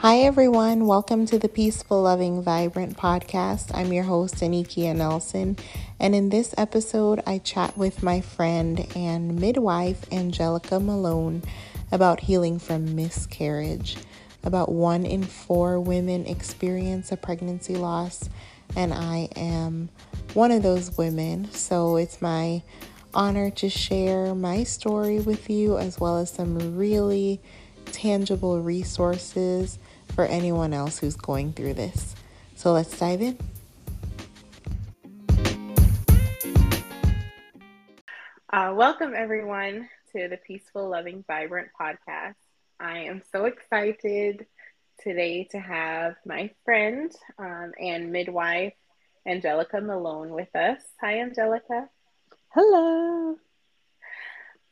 Hi, everyone. Welcome to the Peaceful, Loving, Vibrant podcast. I'm your host, Anikia Nelson. And in this episode, I chat with my friend and midwife, Anjelica Malone, about healing from miscarriage. About one in four women experience a pregnancy loss, and I am one of those women. So it's my honor to share my story with you as well as some really tangible resources for anyone else who's going through this. So let's dive in. Uh, welcome, everyone, to the Peaceful, Loving, Vibrant podcast. I am so excited today to have my friend um, and midwife, Anjelica Malone, with us. Hi, Anjelica. Hello.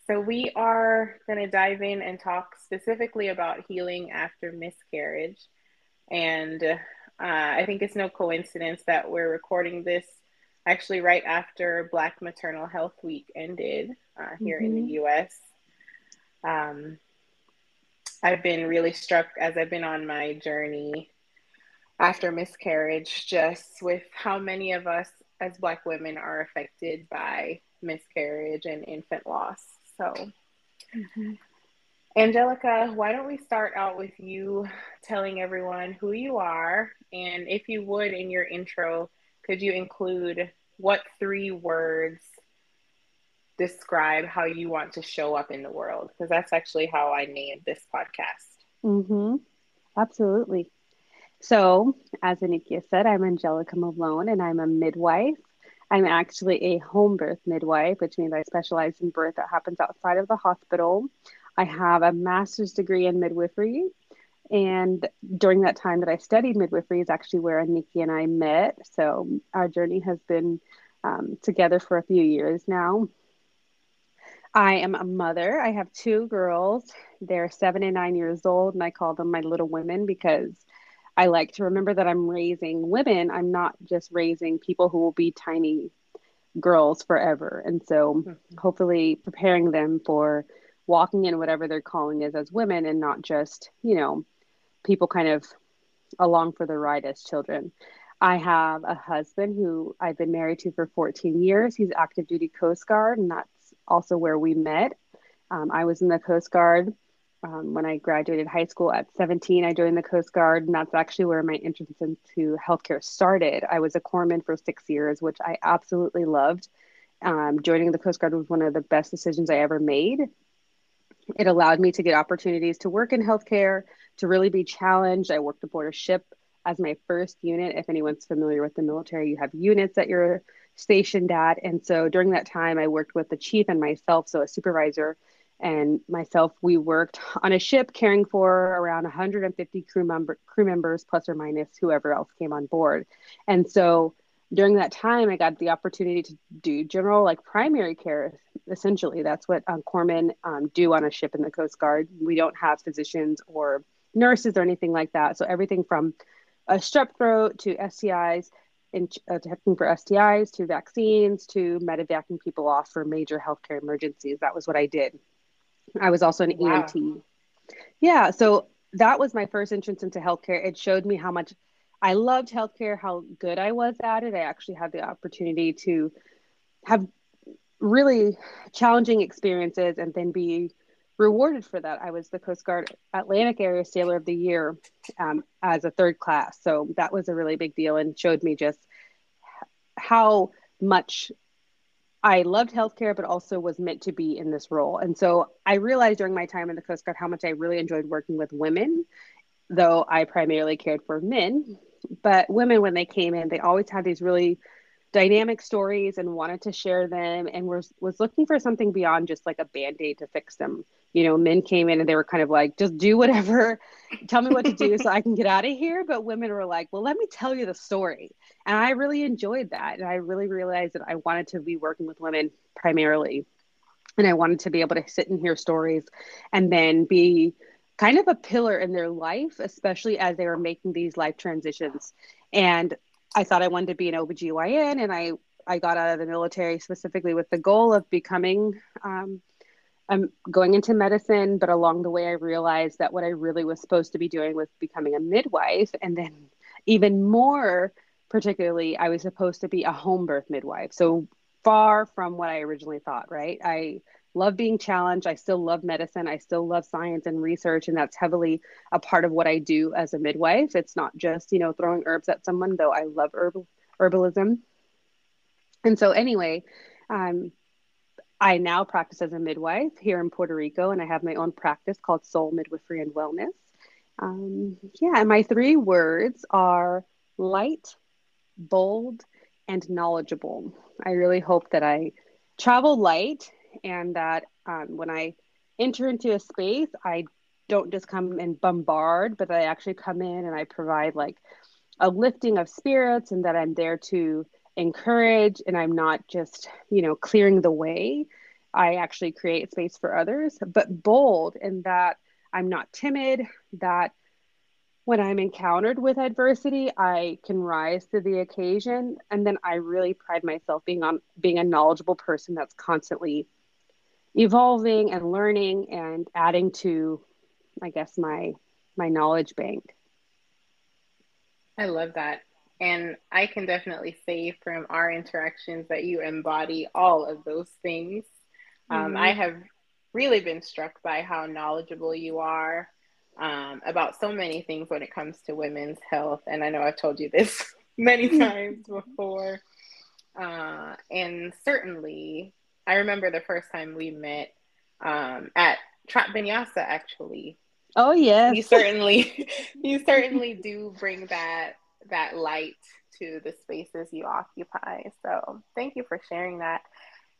So, we are going to dive in and talk specifically about healing after miscarriage. And uh, I think it's no coincidence that we're recording this actually right after Black Maternal Health Week ended uh, here mm-hmm. in the mm-hmm. US. Um, I've been really struck as I've been on my journey after miscarriage, just with how many of us as Black women are affected by miscarriage and infant loss. So, mm-hmm. Anjelica, why don't we start out with you telling everyone who you are? And if you would, in your intro, could you include what three words describe how you want to show up in the world? Because that's actually how I named this podcast. Mm-hmm. Absolutely. So, as Anikia said, I'm Anjelica Malone and I'm a midwife. I'm actually a home birth midwife, which means I specialize in birth that happens outside of the hospital. I have a master's degree in midwifery. And during that time that I studied midwifery is actually where Nikki and I met. So our journey has been um, together for a few years now. I am a mother. I have two girls. They're seven and nine years old, and I call them my little women because I like to remember that I'm raising women. I'm not just raising people who will be tiny girls forever. And so, mm-hmm. hopefully, preparing them for walking in whatever their calling is as women and not just, you know, people kind of along for the ride as children. I have a husband who I've been married to for 14 years. He's active duty Coast Guard, and that's also where we met. Um, I was in the Coast Guard um, when I graduated high school at 17. I joined the Coast Guard, and that's actually where my entrance into healthcare started. I was a corpsman for six years, which I absolutely loved. Um, joining the Coast Guard was one of the best decisions I ever made. It allowed me to get opportunities to work in healthcare, to really be challenged. I worked aboard a ship as my first unit. If anyone's familiar with the military, you have units that you're stationed at. And so during that time, I worked with the chief and myself, so a supervisor and myself, we worked on a ship caring for around 150 crew member crew members plus or minus whoever else came on board. And so during that time, I got the opportunity to do general like primary care. Essentially, that's what um, corpsmen um, do on a ship in the Coast Guard. We don't have physicians or nurses or anything like that. So everything from a strep throat to STIs in uh, for STIs to vaccines to medevacing people off for major healthcare emergencies. That was what I did. I was also an wow. EMT. Yeah, so that was my first entrance into healthcare. It showed me how much I loved healthcare, how good I was at it. I actually had the opportunity to have really challenging experiences and then be rewarded for that. I was the Coast Guard Atlantic Area Sailor of the Year um, as a third class. So that was a really big deal and showed me just how much I loved healthcare, but also was meant to be in this role. And so I realized during my time in the Coast Guard how much I really enjoyed working with women, though I primarily cared for men. But women, when they came in, they always had these really dynamic stories and wanted to share them and was was looking for something beyond just like a band-aid to fix them you know men came in and they were kind of like just do whatever. Tell me what to do so i can get out of here. But women were like well let me tell you the story. And i really enjoyed that. And i really realized that i wanted to be working with women primarily. And i wanted to be able to sit and hear stories and then be kind of a pillar in their life especially as they were making these life transitions. And I thought I wanted to be an OBGYN and I, I got out of the military specifically with the goal of becoming um, I'm going into medicine, but along the way, I realized that what I really was supposed to be doing was becoming a midwife. And then, even more particularly, I was supposed to be a home birth midwife. So far from what I originally thought, right? I love being challenged. I still love medicine. I still love science and research. And that's heavily a part of what I do as a midwife. It's not just, you know, throwing herbs at someone, though I love herbal, herbalism. And so, anyway, um, I now practice as a midwife here in Puerto Rico, and I have my own practice called Sol Midwifery and Wellness. Um, yeah, and my three words are light, bold, and knowledgeable. I really hope that I travel light and that um, when I enter into a space, I don't just come and bombard, but that I actually come in and I provide like a lifting of spirits and that I'm there to encourage and I'm not just, you know, clearing the way. I actually create space for others, but bold in that I'm not timid, that when I'm encountered with adversity, I can rise to the occasion. And then I really pride myself being on being a knowledgeable person that's constantly evolving and learning and adding to, I guess, my my knowledge bank. I love that. And I can definitely say from our interactions that you embody all of those things. Um, mm-hmm. Um, I have really been struck by how knowledgeable you are um, about so many things when it comes to women's health. And I know I've told you this many times before. Uh, and certainly, I remember the first time we met um, at Trap Vinyasa, actually. Oh yes, you certainly, you certainly do bring that that light to the spaces you occupy. So thank you for sharing that.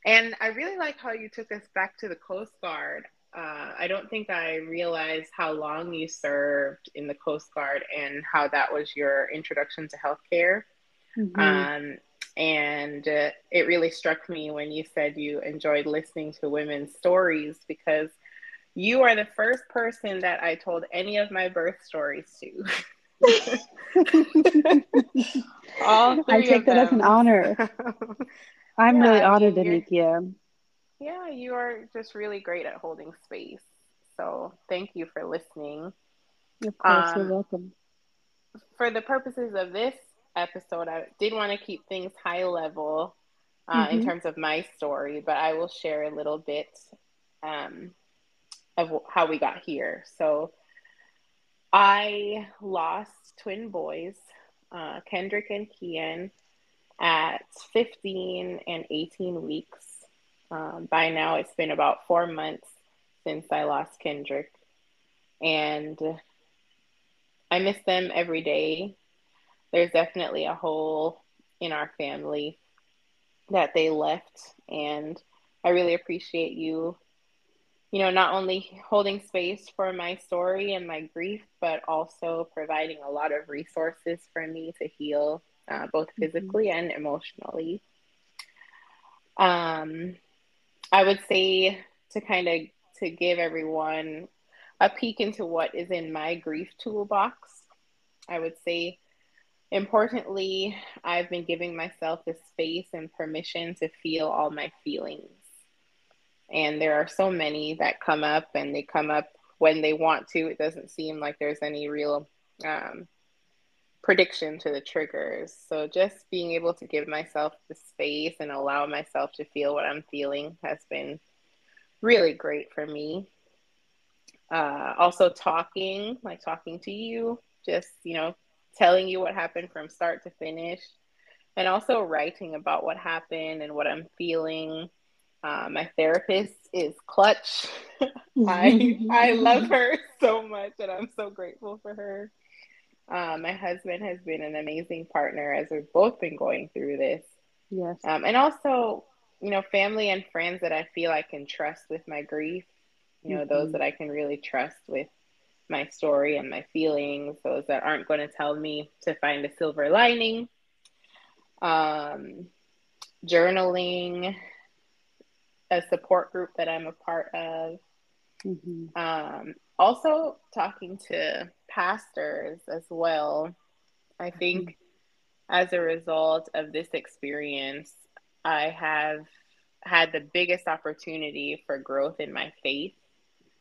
And I really like how you took us back to the Coast Guard. Uh, I don't think I realized how long you served in the Coast Guard and how that was your introduction to healthcare. Mm-hmm. Um, and uh, it really struck me when you said you enjoyed listening to women's stories because you are the first person that I told any of my birth stories to. All I take that as an honor. I'm yeah, really honored, Anikia. Yeah, you are just really great at holding space. So thank you for listening. Of course, um, you're welcome. For the purposes of this episode, I did want to keep things high level uh, mm-hmm. in terms of my story, but I will share a little bit um, of how we got here. So I lost twin boys, uh, Kendrick and Kian, at 15 and 18 weeks. Um, by now, it's been about four months since I lost Kendrick. And I miss them every day. There's definitely a hole in our family that they left. And I really appreciate you you know, not only holding space for my story and my grief, but also providing a lot of resources for me to heal, uh, both mm-hmm. physically mm-hmm. and emotionally. Um, I would say to kind of to give everyone a peek into what is in my grief toolbox. I would say, importantly, I've been giving myself the space and permission to feel all my feelings and there are so many that come up and they come up when they want to. It doesn't seem like there's any real um, prediction to the triggers. So just being able to give myself the space and allow myself to feel what i'm feeling has been really great for me. Uh, also talking like talking to you just you know telling you what happened from start to finish. And also writing about what happened and what i'm feeling uh, my therapist is clutch. I I love her so much, and I'm so grateful for her. Uh, my husband has been an amazing partner as we've both been going through this. Yes, um, and also, you know, family and friends that I feel I can trust with my grief. You know, mm-hmm. those that I can really trust with my story and my feelings. Those that aren't going to tell me to find a silver lining. Um, journaling a support group that I'm a part of. Mm-hmm. Um, also, talking to pastors as well. I think mm-hmm. as a result of this experience, I have had the biggest opportunity for growth in my faith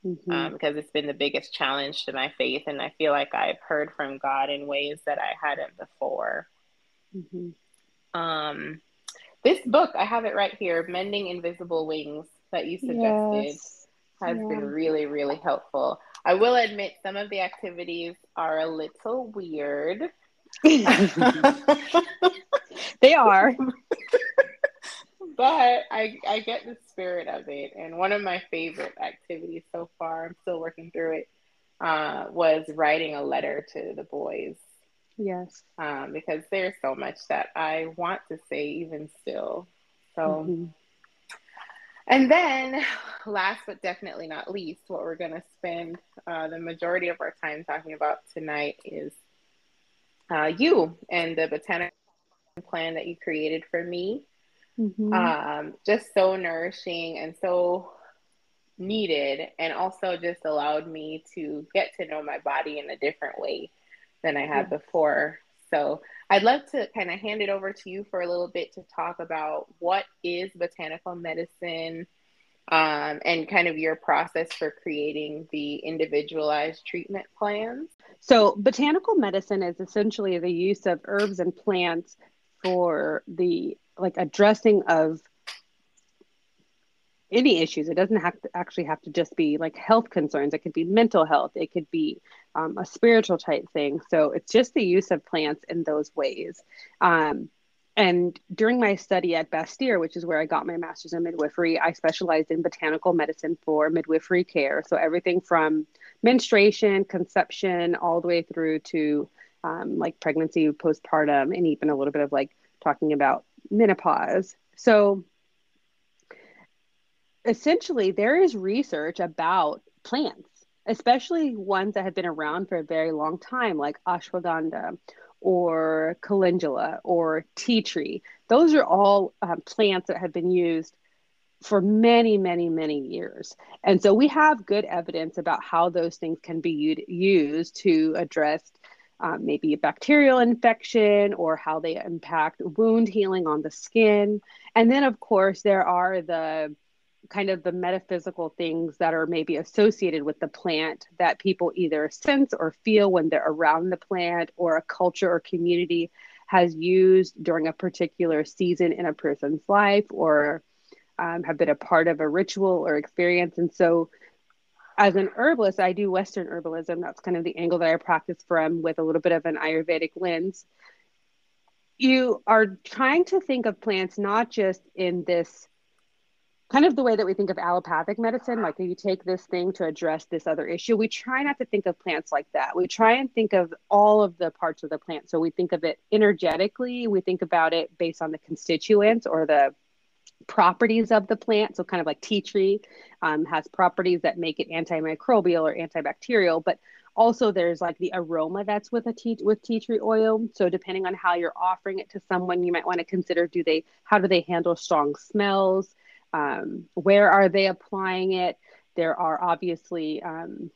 mm-hmm. um, because it's been the biggest challenge to my faith. And I feel like I've heard from God in ways that I hadn't before. Mm-hmm. Um, this book, I have it right here Mending Invisible Wings, that you suggested, yes. has yeah. been really, really helpful. I will admit some of the activities are a little weird. they are. but I, I get the spirit of it. And one of my favorite activities so far, I'm still working through it, uh, was writing a letter to the boys. Yes. Um, because there's so much that I want to say, even still. So, mm-hmm. and then last but definitely not least, what we're going to spend uh, the majority of our time talking about tonight is uh, you and the botanical plan that you created for me. Mm-hmm. Um, just so nourishing and so needed, and also just allowed me to get to know my body in a different way than I had before. So I'd love to kind of hand it over to you for a little bit to talk about what is botanical medicine um, and kind of your process for creating the individualized treatment plans. So, botanical medicine is essentially the use of herbs and plants for the like addressing of any issues. It doesn't have to actually have to just be like health concerns. It could be mental health. It could be um, a spiritual type thing. So it's just the use of plants in those ways. Um, and during my study at Bastyr, which is where I got my master's in midwifery, I specialized in botanical medicine for midwifery care. So everything from menstruation, conception, all the way through to um, like pregnancy, postpartum, and even a little bit of like talking about menopause. So essentially, there is research about plants, especially ones that have been around for a very long time, like ashwagandha or calendula or tea tree. Those are all um, plants that have been used for many, many, many years. And so we have good evidence about how those things can be used to address um, maybe a bacterial infection or how they impact wound healing on the skin. And then, of course, there are the kind of the metaphysical things that are maybe associated with the plant that people either sense or feel when they're around the plant or a culture or community has used during a particular season in a person's life or um, have been a part of a ritual or experience. And so, as an herbalist, I do Western herbalism. That's kind of the angle that I practice from with a little bit of an Ayurvedic lens. You are trying to think of plants not just in this kind of the way that we think of allopathic medicine, like you take this thing to address this other issue. We try not to think of plants like that. We try and think of all of the parts of the plant. So we think of it energetically, we think about it based on the constituents or the properties of the plant. So, kind of like tea tree um, has properties that make it antimicrobial or antibacterial, but also there's like the aroma that's with a tea with tea tree oil. So, depending on how you're offering it to someone, you might want to consider do they how do they handle strong smells? Um, where are they applying it? There are obviously um,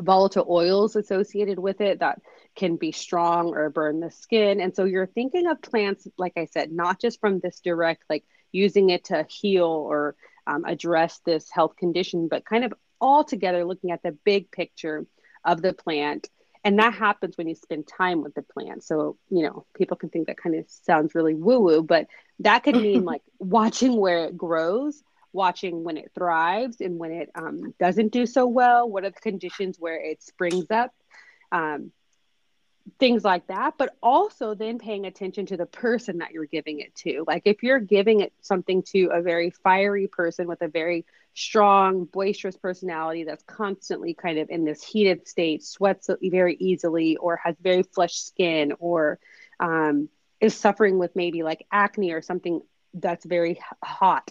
volatile oils associated with it that can be strong or burn the skin. And so you're thinking of plants, like I said, not just from this direct, like using it to heal or um, address this health condition, but kind of all together looking at the big picture of the plant. And that happens when you spend time with the plant. So, you know, people can think that kind of sounds really woo woo, but that could mean like watching where it grows watching when it thrives and when it um, doesn't do so well what are the conditions where it springs up um, things like that but also then paying attention to the person that you're giving it to like if you're giving it something to a very fiery person with a very strong boisterous personality that's constantly kind of in this heated state sweats very easily or has very flushed skin or um, is suffering with maybe like acne or something that's very hot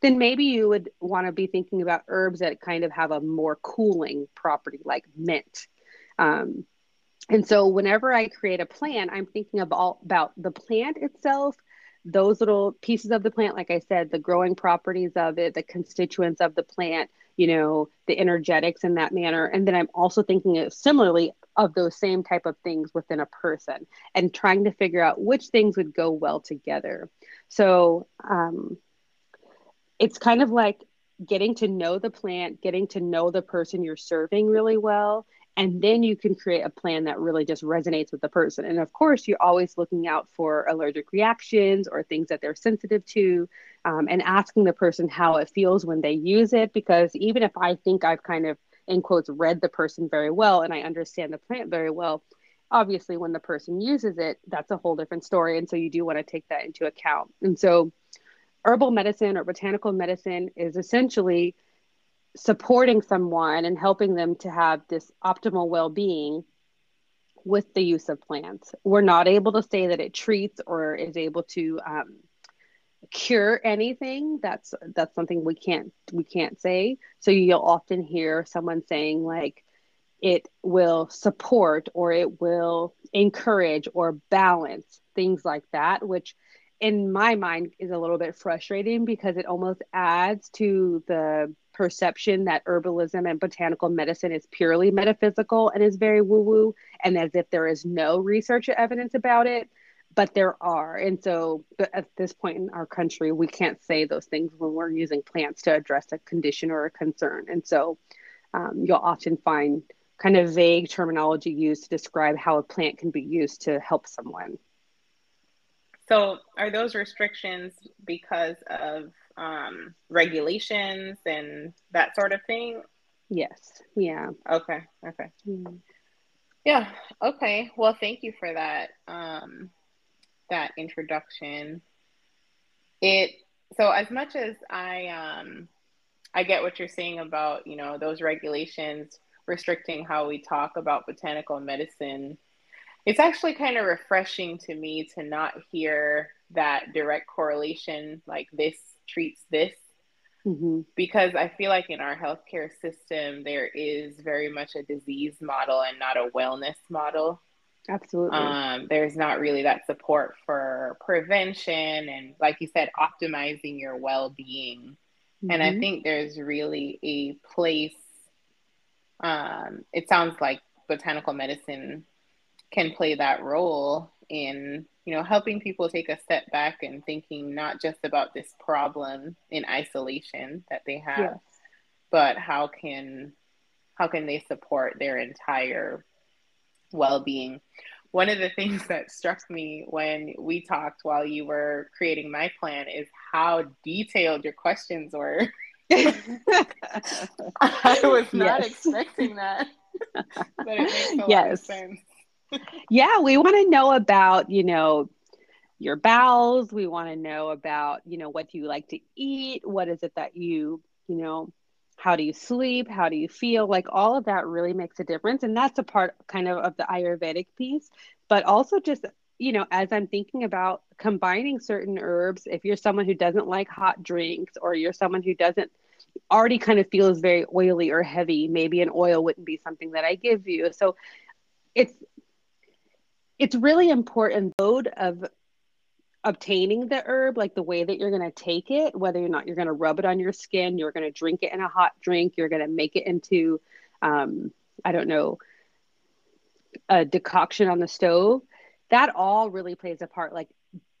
then maybe you would want to be thinking about herbs that kind of have a more cooling property, like mint. Um, and so, whenever I create a plant, I'm thinking about, about the plant itself, those little pieces of the plant, like I said, the growing properties of it, the constituents of the plant, you know, the energetics in that manner. And then I'm also thinking of, similarly of those same type of things within a person and trying to figure out which things would go well together. So, um, it's kind of like getting to know the plant, getting to know the person you're serving really well. And then you can create a plan that really just resonates with the person. And of course, you're always looking out for allergic reactions or things that they're sensitive to, um, and asking the person how it feels when they use it. Because even if I think I've kind of, in quotes, read the person very well and I understand the plant very well, obviously when the person uses it, that's a whole different story. And so you do want to take that into account. And so herbal medicine or botanical medicine is essentially supporting someone and helping them to have this optimal well-being with the use of plants. We're not able to say that it treats or is able to um, cure anything. That's that's something we can't we can't say. So you'll often hear someone saying like it will support or it will encourage or balance things like that, which in my mind is a little bit frustrating because it almost adds to the perception that herbalism and botanical medicine is purely metaphysical and is very woo woo, and as if there is no research evidence about it. But there are. And so at this point in our country, we can't say those things when we're using plants to address a condition or a concern. And so um, you'll often find kind of vague terminology used to describe how a plant can be used to help someone. So, are those restrictions because of um, regulations and that sort of thing? Yes. Yeah. Okay. Okay. Mm-hmm. Yeah. Okay. Well, thank you for that. Um, that introduction. It so as much as I um, I get what you're saying about you know those regulations restricting how we talk about botanical medicine it's actually kind of refreshing to me to not hear that direct correlation like this treats this mm-hmm. because i feel like in our healthcare system there is very much a disease model and not a wellness model absolutely um, there's not really that support for prevention and like you said optimizing your well-being mm-hmm. and i mm-hmm. think there's really a place um, it sounds like botanical medicine can play that role in you know helping people take a step back and thinking not just about this problem in isolation that they have yes. but how can how can they support their entire well-being one of the things that struck me when we talked while you were creating my plan is how detailed your questions were i was not yes. expecting that but it makes a yes. lot of sense yeah, we want to know about, you know, your bowels. We want to know about, you know, what do you like to eat? What is it that you, you know, how do you sleep? How do you feel? Like all of that really makes a difference. And that's a part kind of of the Ayurvedic piece, but also just, you know, as I'm thinking about combining certain herbs, if you're someone who doesn't like hot drinks or you're someone who doesn't already kind of feels very oily or heavy, maybe an oil wouldn't be something that I give you. So it's it's really important mode of obtaining the herb like the way that you're going to take it whether or not you're going to rub it on your skin you're going to drink it in a hot drink you're going to make it into um, i don't know a decoction on the stove that all really plays a part like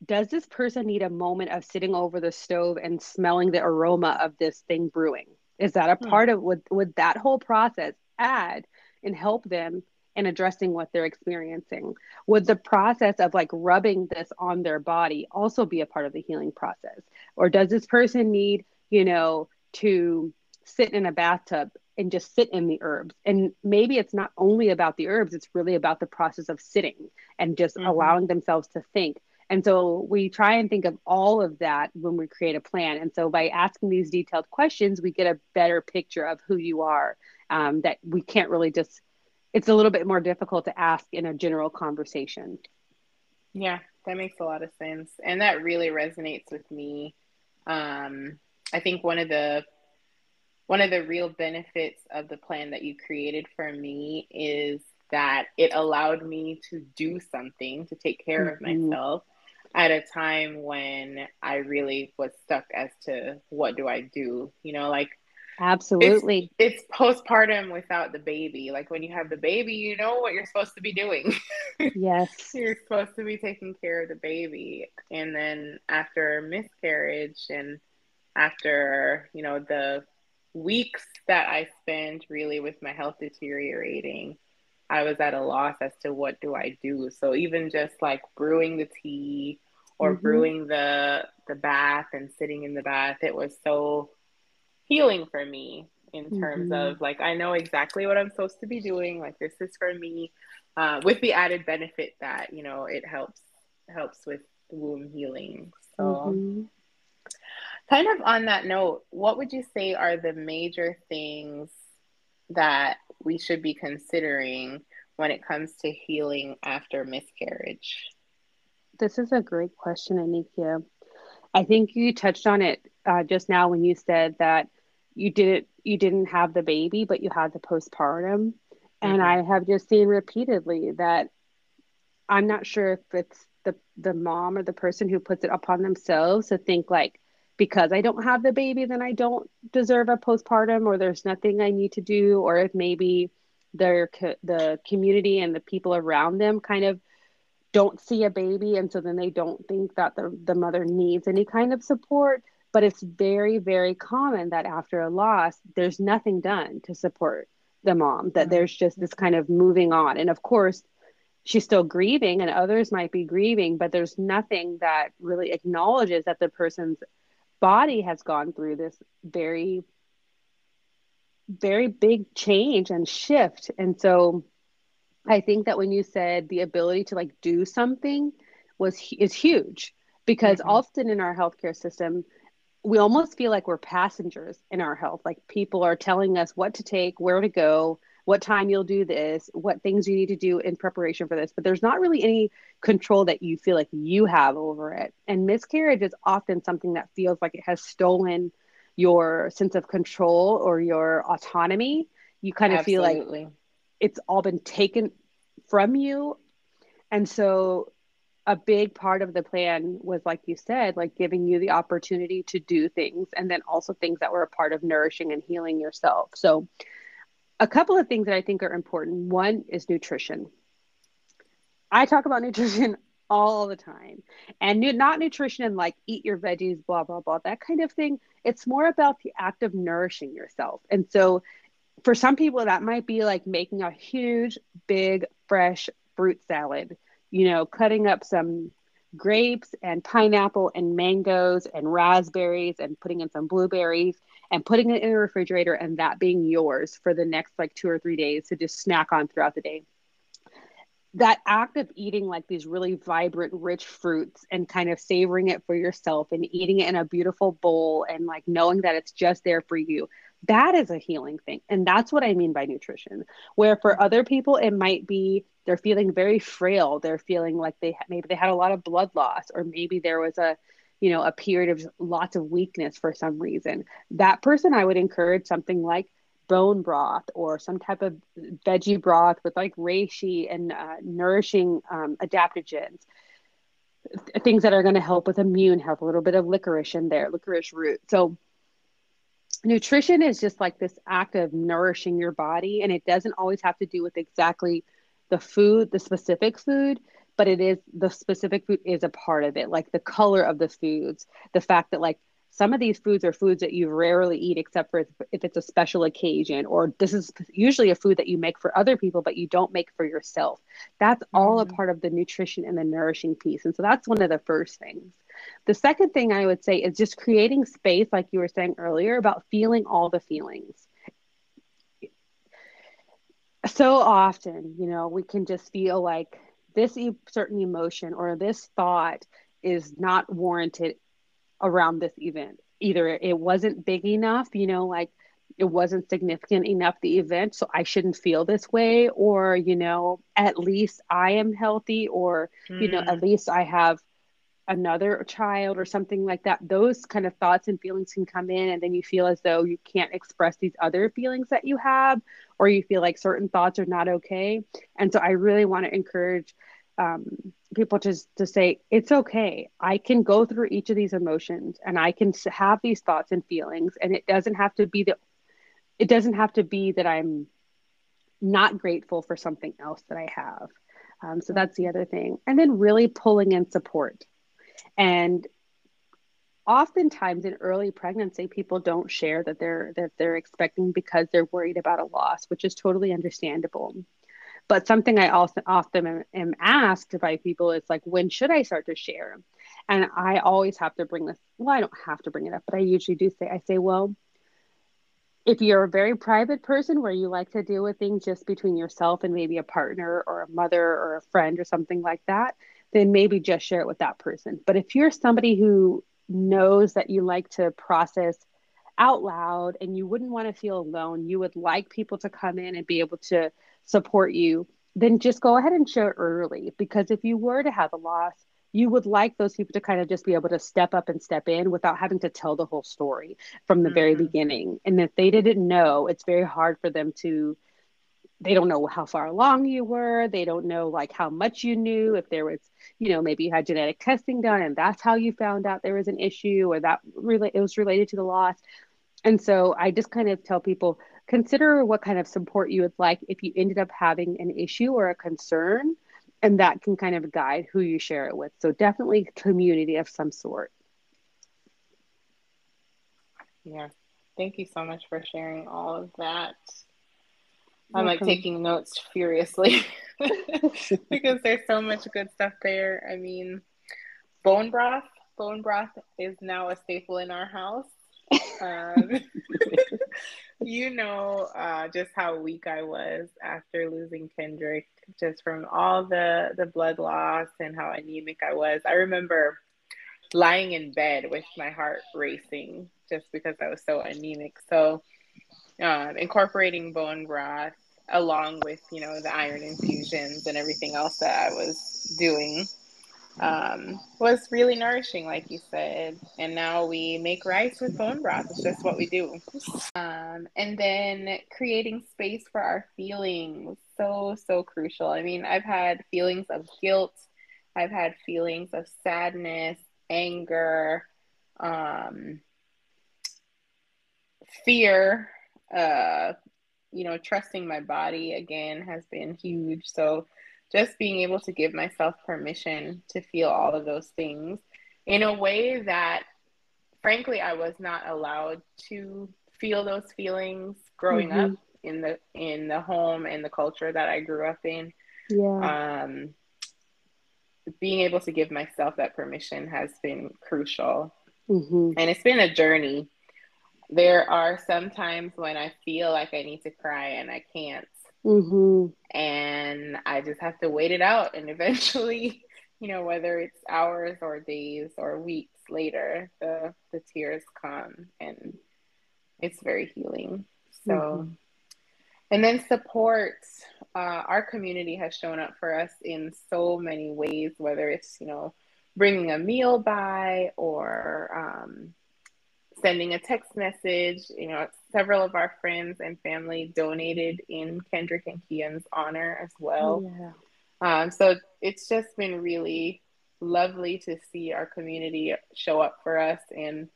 does this person need a moment of sitting over the stove and smelling the aroma of this thing brewing is that a hmm. part of would would that whole process add and help them and addressing what they're experiencing. Would the process of like rubbing this on their body also be a part of the healing process? Or does this person need, you know, to sit in a bathtub and just sit in the herbs? And maybe it's not only about the herbs, it's really about the process of sitting and just mm-hmm. allowing themselves to think. And so we try and think of all of that when we create a plan. And so by asking these detailed questions, we get a better picture of who you are um, that we can't really just it's a little bit more difficult to ask in a general conversation. Yeah, that makes a lot of sense. And that really resonates with me. Um, I think one of the one of the real benefits of the plan that you created for me is that it allowed me to do something to take care mm-hmm. of myself at a time when I really was stuck as to what do I do. You know, like Absolutely. It's, it's, postpartum without the baby. Like when you have the baby, you know what you're supposed to be doing. Yes. you're supposed to be taking care of the baby. And then after miscarriage and after, you know, the weeks that I spent really with my health deteriorating, I was at a loss as to what do I do. So even just like brewing the tea or mm-hmm. brewing the the bath and sitting in the bath, it was so healing for me in terms mm-hmm. of like I know exactly what I'm supposed to be doing. Like this is for me, uh, with the added benefit that you know it helps helps with womb healing. So. Mm-hmm. Kind of on that note, what would you say are the major things that we should be considering when it comes to healing after miscarriage? This is a great question, Anikia. I think you touched on it uh, just now when you said that you didn't you didn't have the baby, but you had the postpartum, mm-hmm. and I have just seen repeatedly that I'm not sure if it's the the mom or the person who puts it upon themselves to think like because I don't have the baby, then I don't deserve a postpartum, or there's nothing I need to do, or if maybe their the community and the people around them kind of don't see a baby, and so then they don't think that the the mother needs any kind of support. But it's very very common that after a loss, there's nothing done to support the mom. That there's just this kind of moving on, and of course she's still grieving and others might be grieving but there's nothing that really acknowledges that the person's body has gone through this very very big change and shift and so i think that when you said the ability to like do something was is huge because mm-hmm. often in our healthcare system we almost feel like we're passengers in our health like people are telling us what to take where to go what time you'll do this, what things you need to do in preparation for this. But there's not really any control that you feel like you have over it. And miscarriage is often something that feels like it has stolen your sense of control or your autonomy. You kind of Absolutely. feel like it's all been taken from you. And so a big part of the plan was like you said like giving you the opportunity to do things and then also things that were a part of nourishing and healing yourself so a couple of things that I think are important. One is nutrition. I talk about nutrition all the time and not nutrition and like eat your veggies, blah, blah, blah, that kind of thing. It's more about the act of nourishing yourself. And so for some people, that might be like making a huge, big, fresh fruit salad, you know, cutting up some grapes and pineapple and mangoes and raspberries and putting in some blueberries and putting it in the refrigerator and that being yours for the next like two or three days to just snack on throughout the day. That act of eating like these really vibrant rich fruits and kind of savoring it for yourself and eating it in a beautiful bowl and like knowing that it's just there for you that is a healing thing. And that's what i mean by nutrition where for other people it might be they're feeling very frail. They're feeling like they maybe they had a lot of blood loss or maybe there was a you know a period of lots of weakness for some reason. That person i would encourage something like bone broth or some type of veggie broth with like reishi and uh, nourishing um, adaptogens. Th- things that are going to help with immune health a little bit of licorice in there licorice root. So nutrition is just like this act of nourishing your body and it doesn't always have to do with exactly the food the specific food but it is the specific food is a part of it like the color of the foods the fact that like some of these foods are foods that you rarely eat except for if it's a special occasion or this is usually a food that you make for other people but you don't make for yourself that's all mm-hmm. a part of the nutrition and the nourishing piece and so that's one of the first things the second thing i would say is just creating space like you were saying earlier about feeling all the feelings so often you know we can just feel like this e- certain emotion or this thought is not warranted around this event. Either it wasn't big enough, you know, like it wasn't significant enough, the event, so I shouldn't feel this way, or, you know, at least I am healthy, or, mm. you know, at hmm. least I have another child or something like that those kind of thoughts and feelings can come in and then you feel as though you can't express these other feelings that you have or you feel like certain thoughts are not okay. And so i really want to encourage um, people to, to say it's okay. I can go through each of these emotions and i can have these thoughts and feelings and it doesn't have to be that it doesn't have to be that i'm not grateful for something else that i have. Um, so that's the other thing. And then really pulling in support and oftentimes in early pregnancy people don't share that they're that they're expecting because they're worried about a loss which is totally understandable. But something i also often am, am asked by people is like when should i start to share? And i always have to bring this well i don't have to bring it up but i usually do say i say well if you're a very private person where you like to deal with things just between yourself and maybe a partner or a mother or a friend or something like that then maybe just share it with that person but if you're somebody who knows that you like to process out loud and you wouldn't want to feel alone, you would like people to come in and be able to support you, then just go ahead and share it early. Because if you were to have a loss, you would like those people to kind of just be able to step up and step in without having to tell the whole story from the mm-hmm. very beginning. And if they didn't know, it's very hard for them to they don't know how far along you were. They don't know like how much you knew if there was you know maybe you had genetic testing done and that's how you found out there was an issue or that really it was related to the loss. And so i just kind of tell people consider what kind of support you would like if you ended up having an issue or a concern and that can kind of guide who you share it with. So definitely community of some sort. Yeah. Thank you so much for sharing all of that I'm like taking notes furiously because there's so much good stuff there. I mean, bone broth. Bone broth is now a staple in our house. Um, you know uh, just how weak I was after losing Kendrick, just from all the the blood loss and how anemic I was. I remember lying in bed with my heart racing just because I was so anemic. So um, incorporating bone broth along with you know the iron infusions and everything else that I was doing um, was really nourishing, like you said. And now we make rice with bone broth. It's just what we do. Um, and then creating space for our feelings, so so crucial. I mean, I've had feelings of guilt. I've had feelings of sadness, anger, um, fear, uh, you know, trusting my body again has been huge. So just being able to give myself permission to feel all of those things in a way that frankly I was not allowed to feel those feelings growing mm-hmm. up in the in the home and the culture that I grew up in. Yeah. Um being able to give myself that permission has been crucial. Mm-hmm. And it's been a journey there are some times when I feel like I need to cry and I can't. Mm-hmm. And I just have to wait it out. And eventually, you know, whether it's hours or days or weeks later, the, the tears come and it's very healing. So, mm-hmm. and then support. Uh, our community has shown up for us in so many ways, whether it's, you know, bringing a meal by or, um, sending a text message. You know, several of our friends and family donated in Kendrick and Kian's honor as well. Oh, yeah. Um, so it's just been really lovely to see our community show up for us. And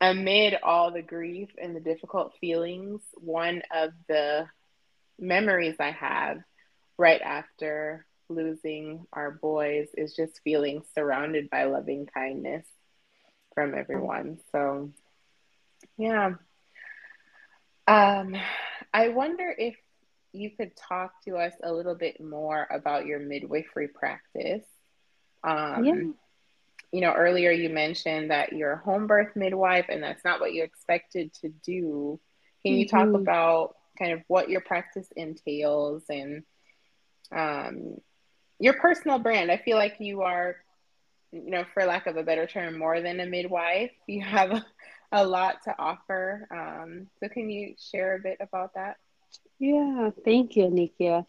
amid all the grief and the difficult feelings, one of the memories I have right after losing our boys is just feeling surrounded by loving kindness from everyone. So, yeah. Um, I wonder if you could talk to us a little bit more about your midwifery practice. Um, yeah. You know, earlier you mentioned that you're a home birth midwife and that's not what you expected to do. Can you mm-hmm. talk about kind of what your practice entails and um, your personal brand? I feel like you are you know, for lack of a better term, more than a midwife. You have a, lot to offer. Um, so, can you share a bit about that? Yeah, thank you, Nikia.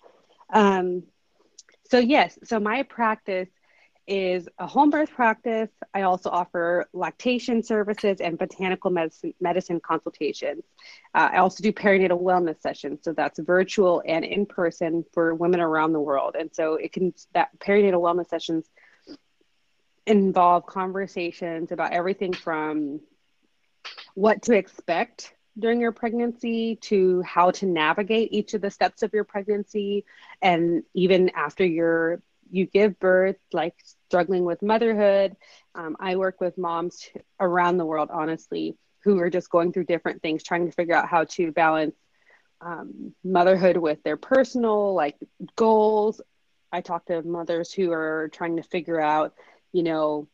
Um, so, yes, so my practice is a home birth practice. I also offer lactation services and botanical medicine, medicine consultations. Uh, I also do perinatal wellness sessions. So that's virtual and in person for women around the world. And so it can, that perinatal wellness sessions involve conversations about everything from what to expect during your pregnancy to how to navigate each of the steps of your pregnancy and even after you're you give birth, like struggling with motherhood. Um, I work with moms around the world, honestly, who are just going through different things, trying to figure out how to balance um, motherhood with their personal like goals. I talk to mothers who are trying to figure out, you know,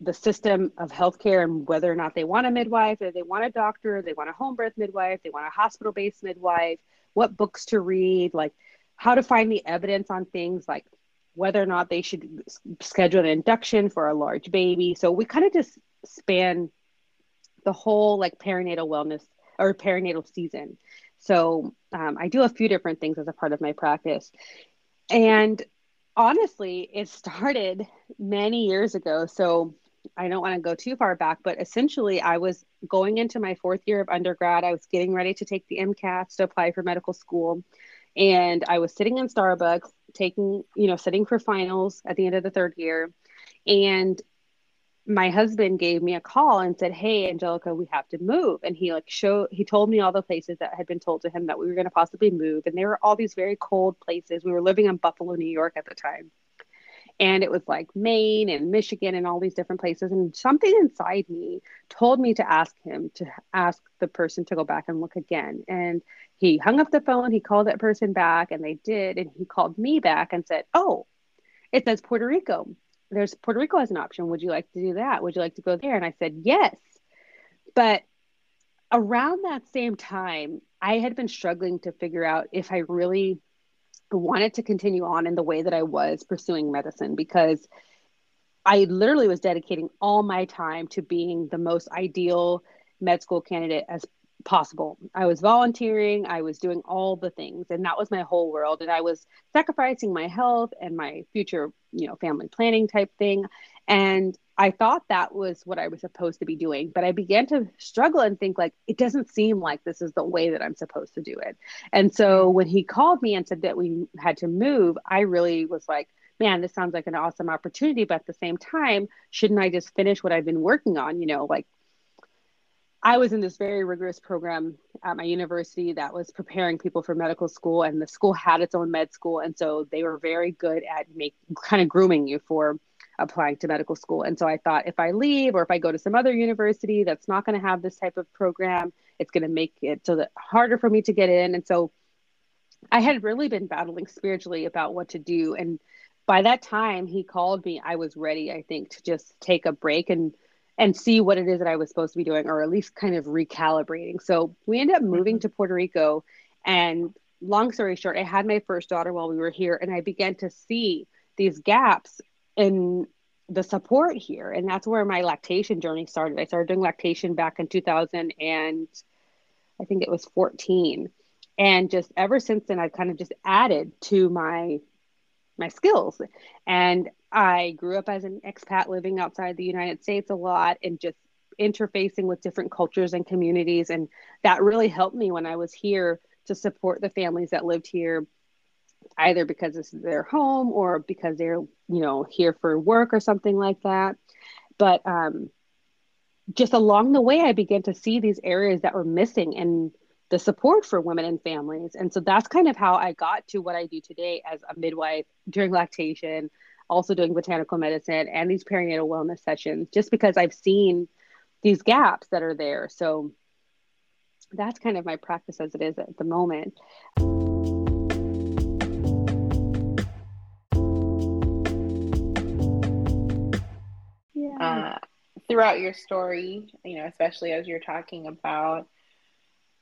the system of healthcare and whether or not they want a midwife, or they want a doctor, they want a home birth midwife, they want a hospital based midwife, what books to read, like how to find the evidence on things like whether or not they should schedule an induction for a large baby. So we kind of just span the whole like perinatal wellness or perinatal season. So um, I do a few different things as a part of my practice. And honestly, it started many years ago. So I don't want to go too far back, but essentially, I was going into my fourth year of undergrad. I was getting ready to take the MCATs to apply for medical school. And I was sitting in Starbucks, taking, you know, sitting for finals at the end of the third year. And my husband gave me a call and said, Hey, Anjelica, we have to move. And he like showed, he told me all the places that had been told to him that we were going to possibly move. And they were all these very cold places. We were living in Buffalo, New York at the time and it was like Maine and Michigan and all these different places. And something inside me told me to ask him to ask the person to go back and look again. And he hung up the phone, he called that person back, and they did. And he called me back and said, Oh, it says Puerto Rico. There's Puerto Rico as an option. Would you like to do that? Would you like to go there? And I said, Yes. But around that same time, I had been struggling to figure out if I really wanted to continue on in the way that I was pursuing medicine because I literally was dedicating all my time to being the most ideal med school candidate as possible. I was volunteering, I was doing all the things, and that was my whole world. And I was sacrificing my health and my future, you know, family planning type thing. And I thought that was what I was supposed to be doing, but I began to struggle and think like it doesn't seem like this is the way that I'm supposed to do it. And so when he called me and said that we had to move, I really was like, man, this sounds like an awesome opportunity, but at the same time, shouldn't I just finish what I've been working on, you know, like I was in this very rigorous program at my university that was preparing people for medical school, and the school had its own med school, and so they were very good at make kind of grooming you for applying to medical school. And so I thought if I leave or if I go to some other university that's not going to have this type of program, it's going to make it so that harder for me to get in. And so I had really been battling spiritually about what to do. And by that time he called me, I was ready, I think, to just take a break and and see what it is that I was supposed to be doing, or at least kind of recalibrating. So we ended up moving mm-hmm. to Puerto Rico. And long story short, I had my first daughter while we were here, and I began to see these gaps in the support here and that's where my lactation journey started i started doing lactation back in 2000 and i think it was 14 and just ever since then i've kind of just added to my my skills. And i grew up as an expat living outside the united states a lot and just interfacing with different cultures and communities. And that really helped me when i was here to support the families that lived here either because this is their home or because they're you know here for work or something like that. But um, just along the way i began to see these areas that were missing in the support for women and families. And so that's kind of how i got to what i do today as a midwife during lactation also doing botanical medicine and these perinatal wellness sessions just because i've seen these gaps that are there. So that's kind of my practice as it is at the moment. Uh, throughout your story, you know, especially as you're talking about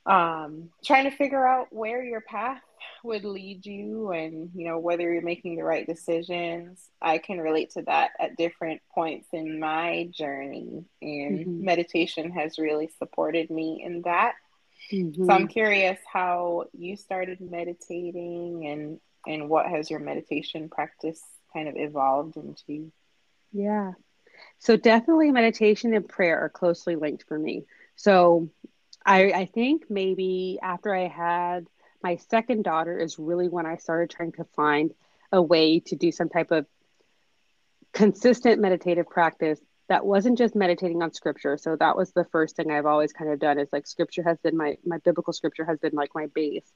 um, trying to figure out where your path would lead you and, you know, whether you're making the right decisions. I can relate to that at different points in my journey, and mm-hmm. meditation has really supported me in that. Mm-hmm. So I'm curious how you started meditating and and what has your meditation practice kind of evolved into? Yeah. So definitely meditation and prayer are closely linked for me. So I, I think maybe after I had my second daughter is really when I started trying to find a way to do some type of consistent meditative practice that wasn't just meditating on scripture. So that was the first thing I've always kind of done is like scripture has been my my biblical scripture has been like my base.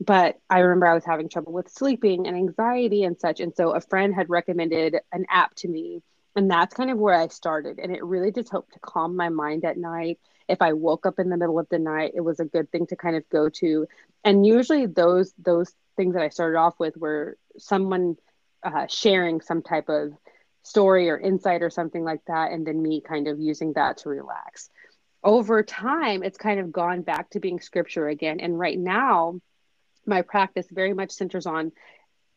but I remember I was having trouble with sleeping and anxiety and such. And so a friend had recommended an app to me. And that's kind of where I started. And it really just helped to calm my mind at night. If I woke up in the middle of the night, it was a good thing to kind of go to. And usually those those things that I started off with were someone uh, sharing some type of story or insight or something like that, and then me kind of using that to relax. Over time, it's kind of gone back to being scripture again. And right now, my practice very much centers on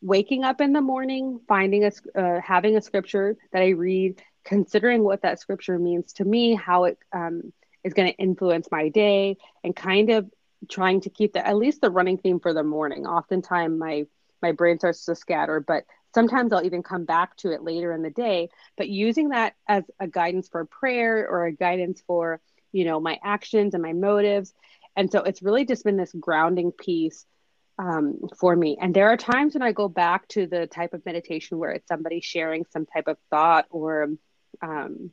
waking up in the morning, finding a uh, having a scripture that I read, considering what that scripture means to me, how it um, is going to influence my day, and kind of trying to keep the at least the running theme for the morning. Oftentimes, my my brain starts to scatter, but sometimes I'll even come back to it later in the day. But using that as a guidance for prayer or a guidance for you know my actions and my motives, and so it's really just been this grounding piece um, for me. And there are times when I go back to the type of meditation where it's somebody sharing some type of thought or, um,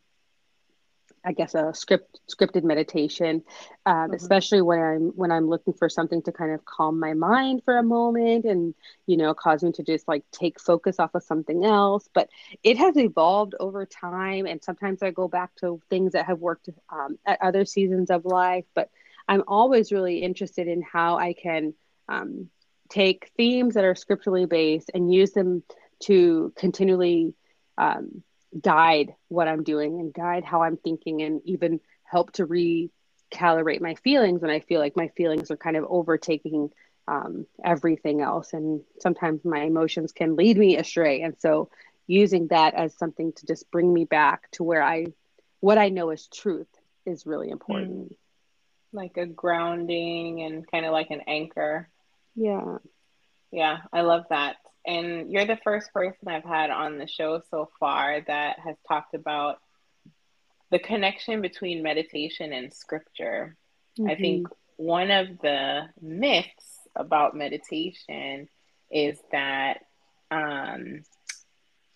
I guess, a script scripted meditation, um, mm-hmm. especially when I'm when I'm looking for something to kind of calm my mind for a moment and you know cause me to just like take focus off of something else. But it has evolved over time, and sometimes I go back to things that have worked um, at other seasons of life. But I'm always really interested in how I can um, take themes that are scripturally based and use them to continually um, guide what I'm doing and guide how I'm thinking and even help to recalibrate my feelings when I feel like my feelings are kind of overtaking um, everything else. And sometimes my emotions can lead me astray. And so using that as something to just bring me back to where I, what I know is truth is really important. Mm. Like a grounding and kind of like an anchor. Yeah. Yeah, I love that. And you're the first person I've had on the show so far that has talked about the connection between meditation and scripture. Mm-hmm. I think one of the myths about meditation is that um,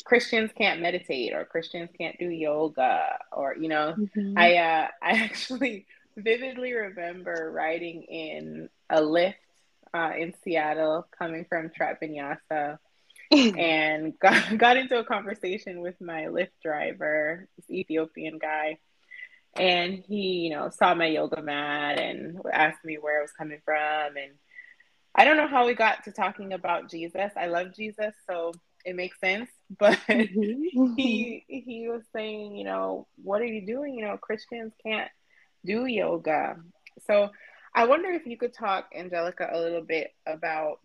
Christians can't meditate or Christians can't do yoga or you know mm-hmm. I uh, I actually vividly remember riding in a Lyft uh, in Seattle coming from Trap Vinyasa and got, got into a conversation with my Lyft driver, this Ethiopian guy. And he, you know, saw my yoga mat and asked me where I was coming from. And I don't know how we got to talking about Jesus. I love Jesus, so it makes sense. But mm-hmm. he he was saying, you know, what are you doing? You know, Christians can't do yoga. So I wonder if you could talk, Anjelica, a little bit about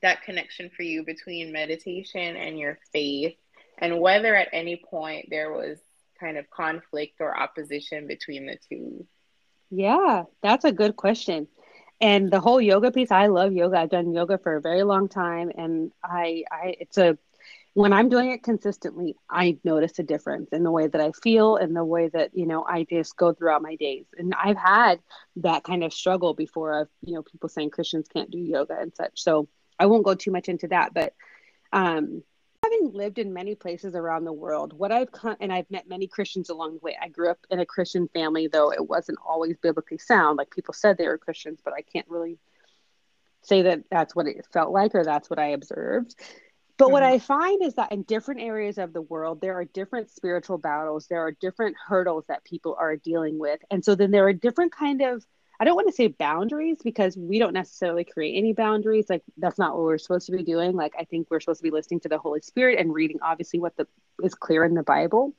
that connection for you between meditation and your faith, and whether at any point there was kind of conflict or opposition between the two. Yeah, that's a good question. And the whole yoga piece, I love yoga. I've done yoga for a very long time, and I, I, it's a when I'm doing it consistently, I notice a difference in the way that I feel and the way that, you know, I just go throughout my days. And I've had that kind of struggle before of, you know, people saying Christians can't do yoga and such. So I won't go too much into that, but um having lived in many places around the world, what I've come and I've met many Christians along the way. I grew up in a Christian family, though it wasn't always biblically sound. Like people said they were Christians, but I can't really say that that's what it felt like or that's what I observed. But mm-hmm. what I find is that in different areas of the world, there are different spiritual battles, there are different hurdles that people are dealing with. And so then there are different kind of I don't want to say boundaries because we don't necessarily create any boundaries. Like that's not what we're supposed to be doing. Like I think we're supposed to be listening to the Holy Spirit and reading obviously what the is clear in the Bible.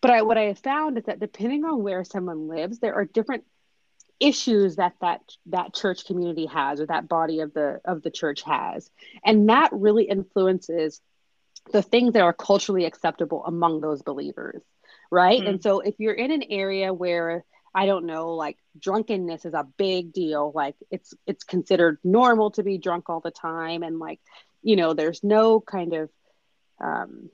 But I, what I have found is that depending on where someone lives, there are different issues that that that church community has or that body of the of the church has and that really influences the things that are culturally acceptable among those believers right mm-hmm. and so if you're in an area where i don't know like drunkenness is a big deal like it's it's considered normal to be drunk all the time and like you know there's no kind of um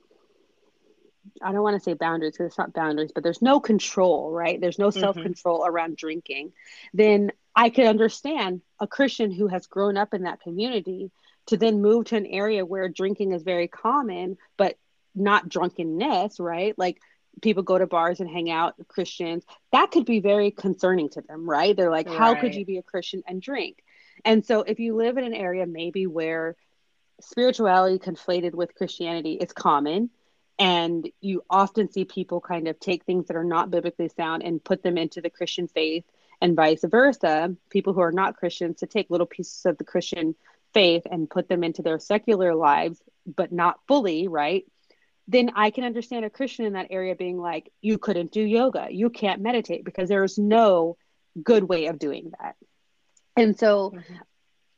I don't want to say boundaries because it's not boundaries, but there's no control, right? There's no self control mm-hmm. around drinking. Then I could understand a Christian who has grown up in that community to then move to an area where drinking is very common, but not drunkenness, right? Like people go to bars and hang out, Christians. That could be very concerning to them, right? They're like, right. how could you be a Christian and drink? And so if you live in an area maybe where spirituality conflated with Christianity is common, and you often see people kind of take things that are not biblically sound and put them into the Christian faith, and vice versa. People who are not Christians to take little pieces of the Christian faith and put them into their secular lives, but not fully, right? Then I can understand a Christian in that area being like, you couldn't do yoga, you can't meditate because there's no good way of doing that. And so mm-hmm.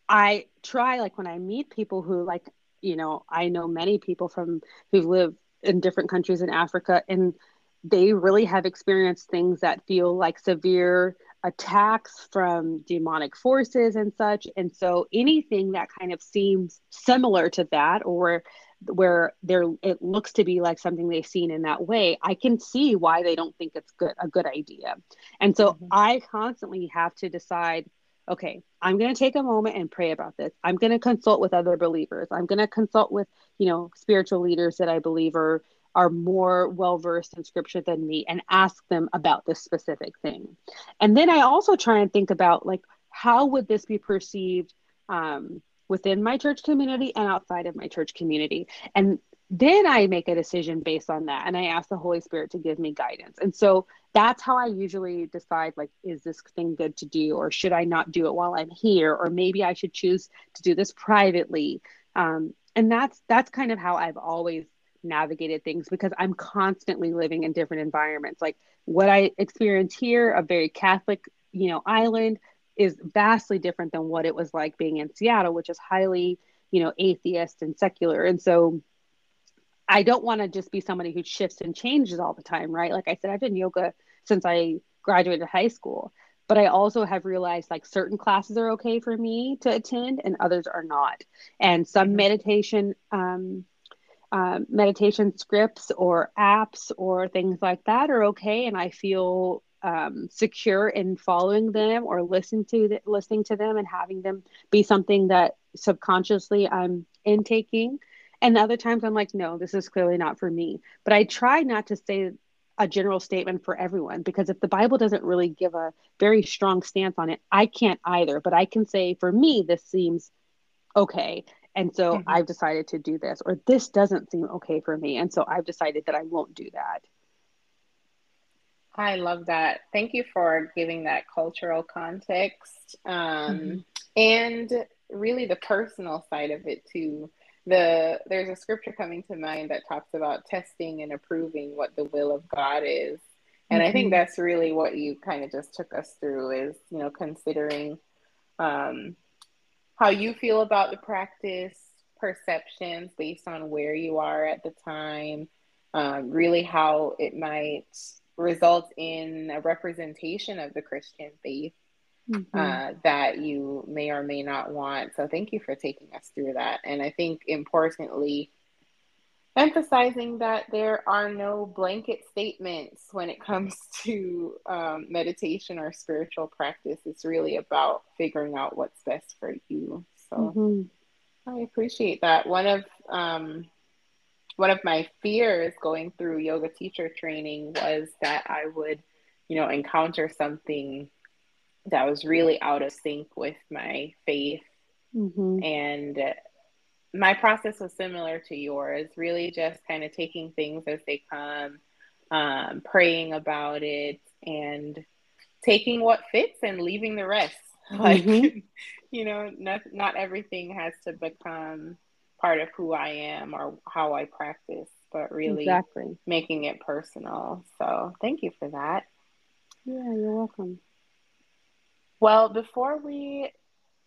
I try, like, when I meet people who, like, you know, I know many people from who live in different countries in Africa, and they really have experienced things that feel like severe attacks from demonic forces and such. And so anything that kind of seems similar to that or where there it looks to be like something they've seen in that way, I can see why they don't think it's good a good idea. And so mm-hmm. I constantly have to decide okay, I'm going to take a moment and pray about this. I'm going to consult with other believers. I'm going to consult with, you know, spiritual leaders that I believe are are more well versed in scripture than me and ask them about this specific thing. And then I also try and think about like how would this be perceived um, within my church community and outside of my church community. And then I make a decision based on that and I ask the Holy Spirit to give me guidance. And so that's how I usually decide like is this thing good to do or should I not do it while I'm here or maybe I should choose to do this privately. Um, and that's that's kind of how I've always navigated things because I'm constantly living in different environments. Like what I experience here, a very Catholic, you know, island is vastly different than what it was like being in Seattle, which is highly, you know, atheist and secular. And so I don't want to just be somebody who shifts and changes all the time, right? Like I said, I've done yoga since I graduated high school, but I also have realized like certain classes are okay for me to attend and others are not. And some mm-hmm. meditation um, uh, meditation scripts or apps or things like that are okay, and I feel um, secure in following them or listening to the, listening to them and having them be something that subconsciously I'm intaking. And other times I'm like, no, this is clearly not for me. But I try not to say a general statement for everyone because if the Bible doesn't really give a very strong stance on it, I can't either. But I can say for me, this seems okay. And so mm-hmm. I've decided to do this, or this doesn't seem okay for me. And so I've decided that I won't do that. I love that. Thank you for giving that cultural context um, mm-hmm. and really the personal side of it too. The there's a scripture coming to mind that talks about testing and approving what the will of God is, and mm-hmm. I think mm-hmm. that's really what you kind of just took us through is you know considering um, how you feel about the practice, perceptions based on where you are at the time, um, really how it might result in a representation of the Christian faith mm-hmm. uh, that you may or may not want. So, thank you for taking us through that. And I think importantly, emphasizing that there are no blanket statements when it comes to um, meditation or spiritual practice. It's really about figuring out what's best for you. So mm-hmm. I appreciate that. One of um, one of my fears going through yoga teacher training was that I would, you know, encounter something that was really out of sync with my faith. Mm-hmm. And my process was similar to yours, really just kind of taking things as they come, um, praying about it, and taking what fits and leaving the rest. Like, mm-hmm. you know, not, not everything has to become part of who I am or how I practice, but really exactly. making it personal. So, thank you for that. Yeah, you're welcome. Well, before we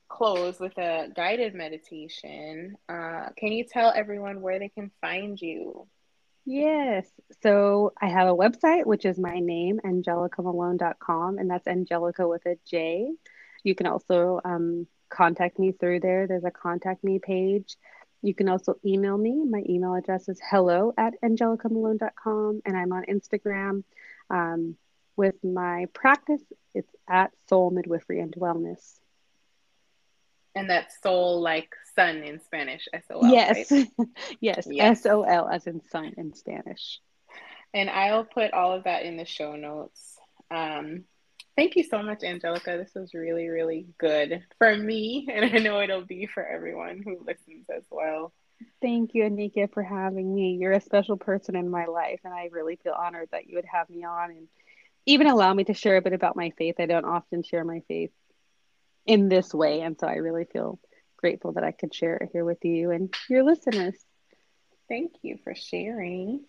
close with a guided meditation, uh, can you tell everyone where they can find you? Yes. So I have a website, which is my name, anjelicamalone.com, and that's Anjelica with a J. You can also um, contact me through there. There's a contact me page. You can also email me. My email address is hello at anjelicamalone.com, and I'm on Instagram. Um, with my practice, it's at Sol Midwifery and Wellness. And that's sol like sun in Spanish, S O L. Yes. Right? yes. S O L as in sun in Spanish. And I'll put all of that in the show notes. Um, Thank you so much, Anjelica. This was really, really good for me, and I know it'll be for everyone who listens as well. Thank you, Anika, for having me. You're a special person in my life, and I really feel honored that you would have me on and even allow me to share a bit about my faith. I don't often share my faith in this way, and so I really feel grateful that I could share it here with you and your listeners. Thank you for sharing.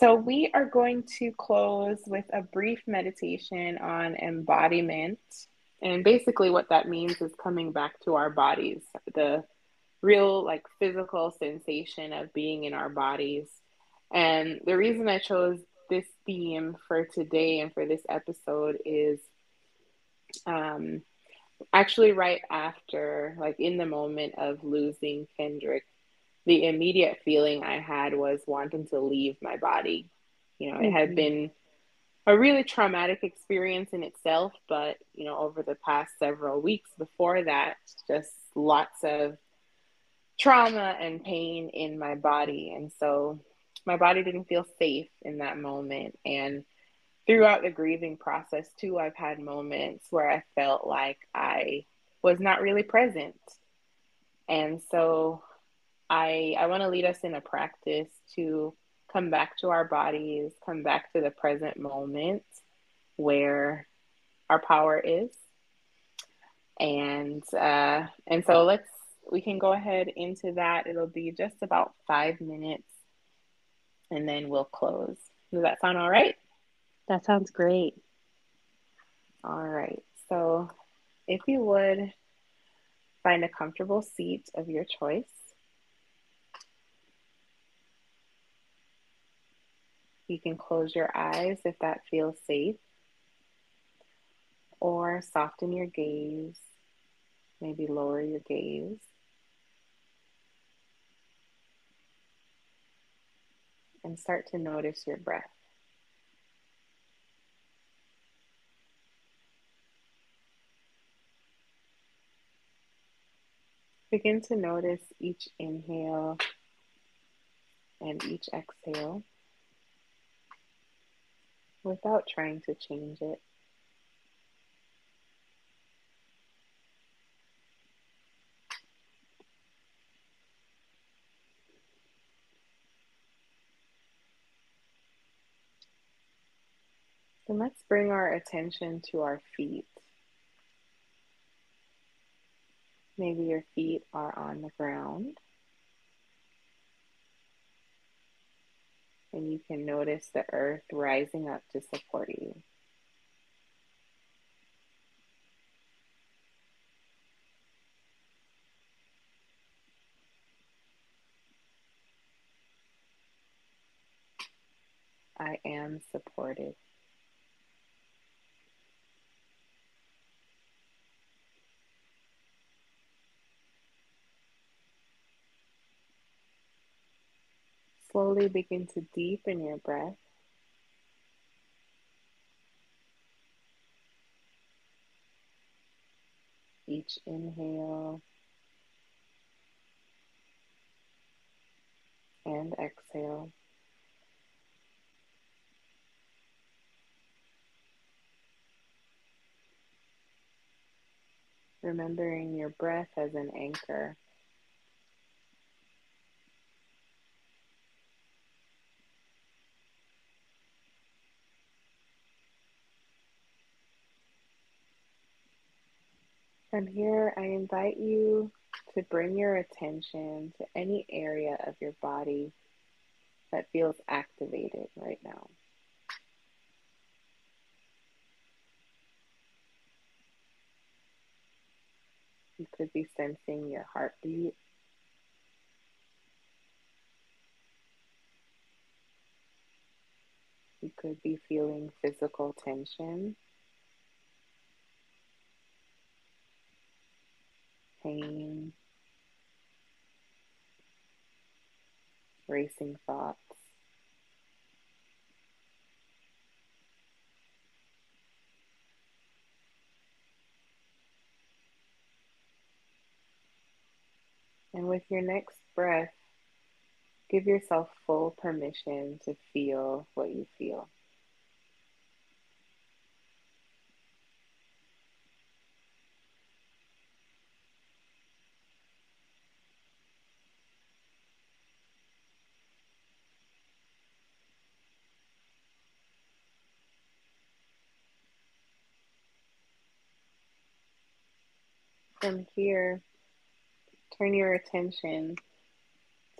So, we are going to close with a brief meditation on embodiment. And basically, what that means is coming back to our bodies, the real, like, physical sensation of being in our bodies. And the reason I chose this theme for today and for this episode is um, actually right after, like, in the moment of losing Kendrick the immediate feeling I had was wanting to leave my body. You know, it had mm-hmm. been a really traumatic experience in itself, but, you know, over the past several weeks before that, just lots of trauma and pain in my body. And so my body didn't feel safe in that moment. And throughout the grieving process, too, I've had moments where I felt like I was not really present. And so I I want to lead us in a practice to come back to our bodies, come back to the present moment where our power is. And uh, and so let's we can go ahead into that. It'll be just about five minutes and then we'll close. Does that sound all right? That sounds great. All right. So if you would find a comfortable seat of your choice. You can close your eyes if that feels safe, or soften your gaze, maybe lower your gaze. And start to notice your breath. Begin to notice each inhale and each exhale without trying to change it. And let's bring our attention to our feet. Maybe your feet are on the ground. and you can notice the earth rising up to support you. I am supported. Slowly begin to deepen your breath. Each inhale and exhale. Remembering your breath as an anchor. From here, I invite you to bring your attention to any area of your body that feels activated right now. You could be sensing your heartbeat. You could be feeling physical tension. Pain, racing thoughts. And with your next breath, give yourself full permission to feel what you feel. From here, turn your attention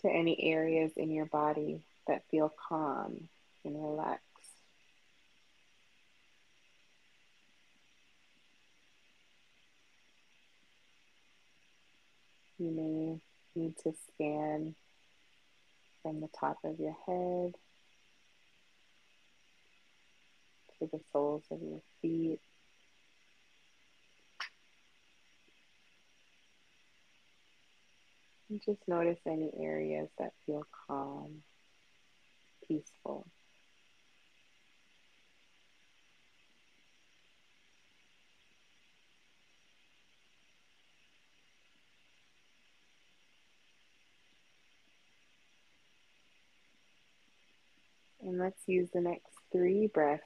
to any areas in your body that feel calm and relaxed. You may need to scan from the top of your head to the soles of your feet. Just notice any areas that feel calm, peaceful. And let's use the next three breaths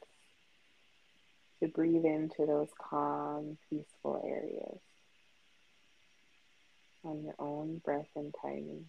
to breathe into those calm, peaceful areas on your own breath and timing.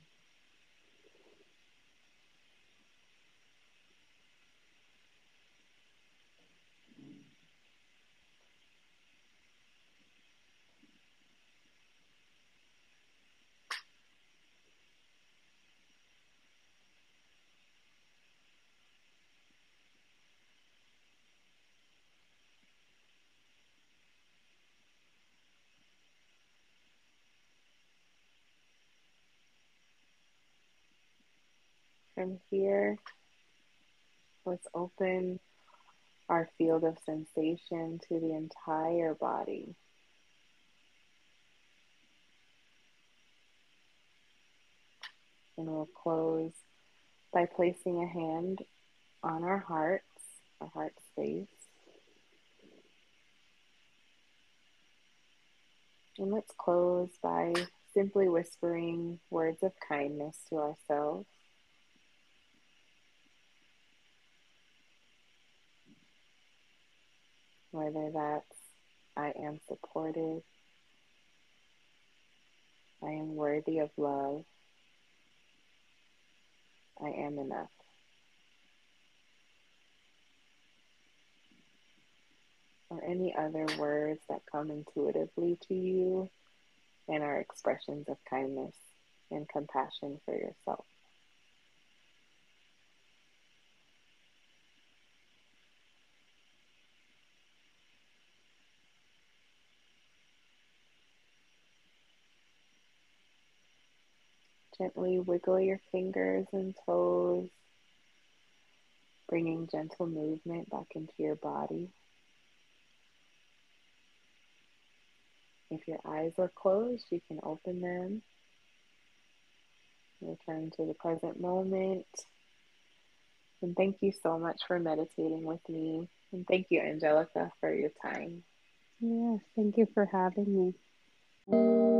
From here, let's open our field of sensation to the entire body. And we'll close by placing a hand on our hearts, our heart space. And let's close by simply whispering words of kindness to ourselves. Whether that's I am supported, I am worthy of love, I am enough. Or any other words that come intuitively to you and are expressions of kindness and compassion for yourself. Gently wiggle your fingers and toes, bringing gentle movement back into your body. If your eyes are closed, you can open them. Return to the present moment. And thank you so much for meditating with me. And thank you, Anjelica, for your time. Yes, thank you for having me.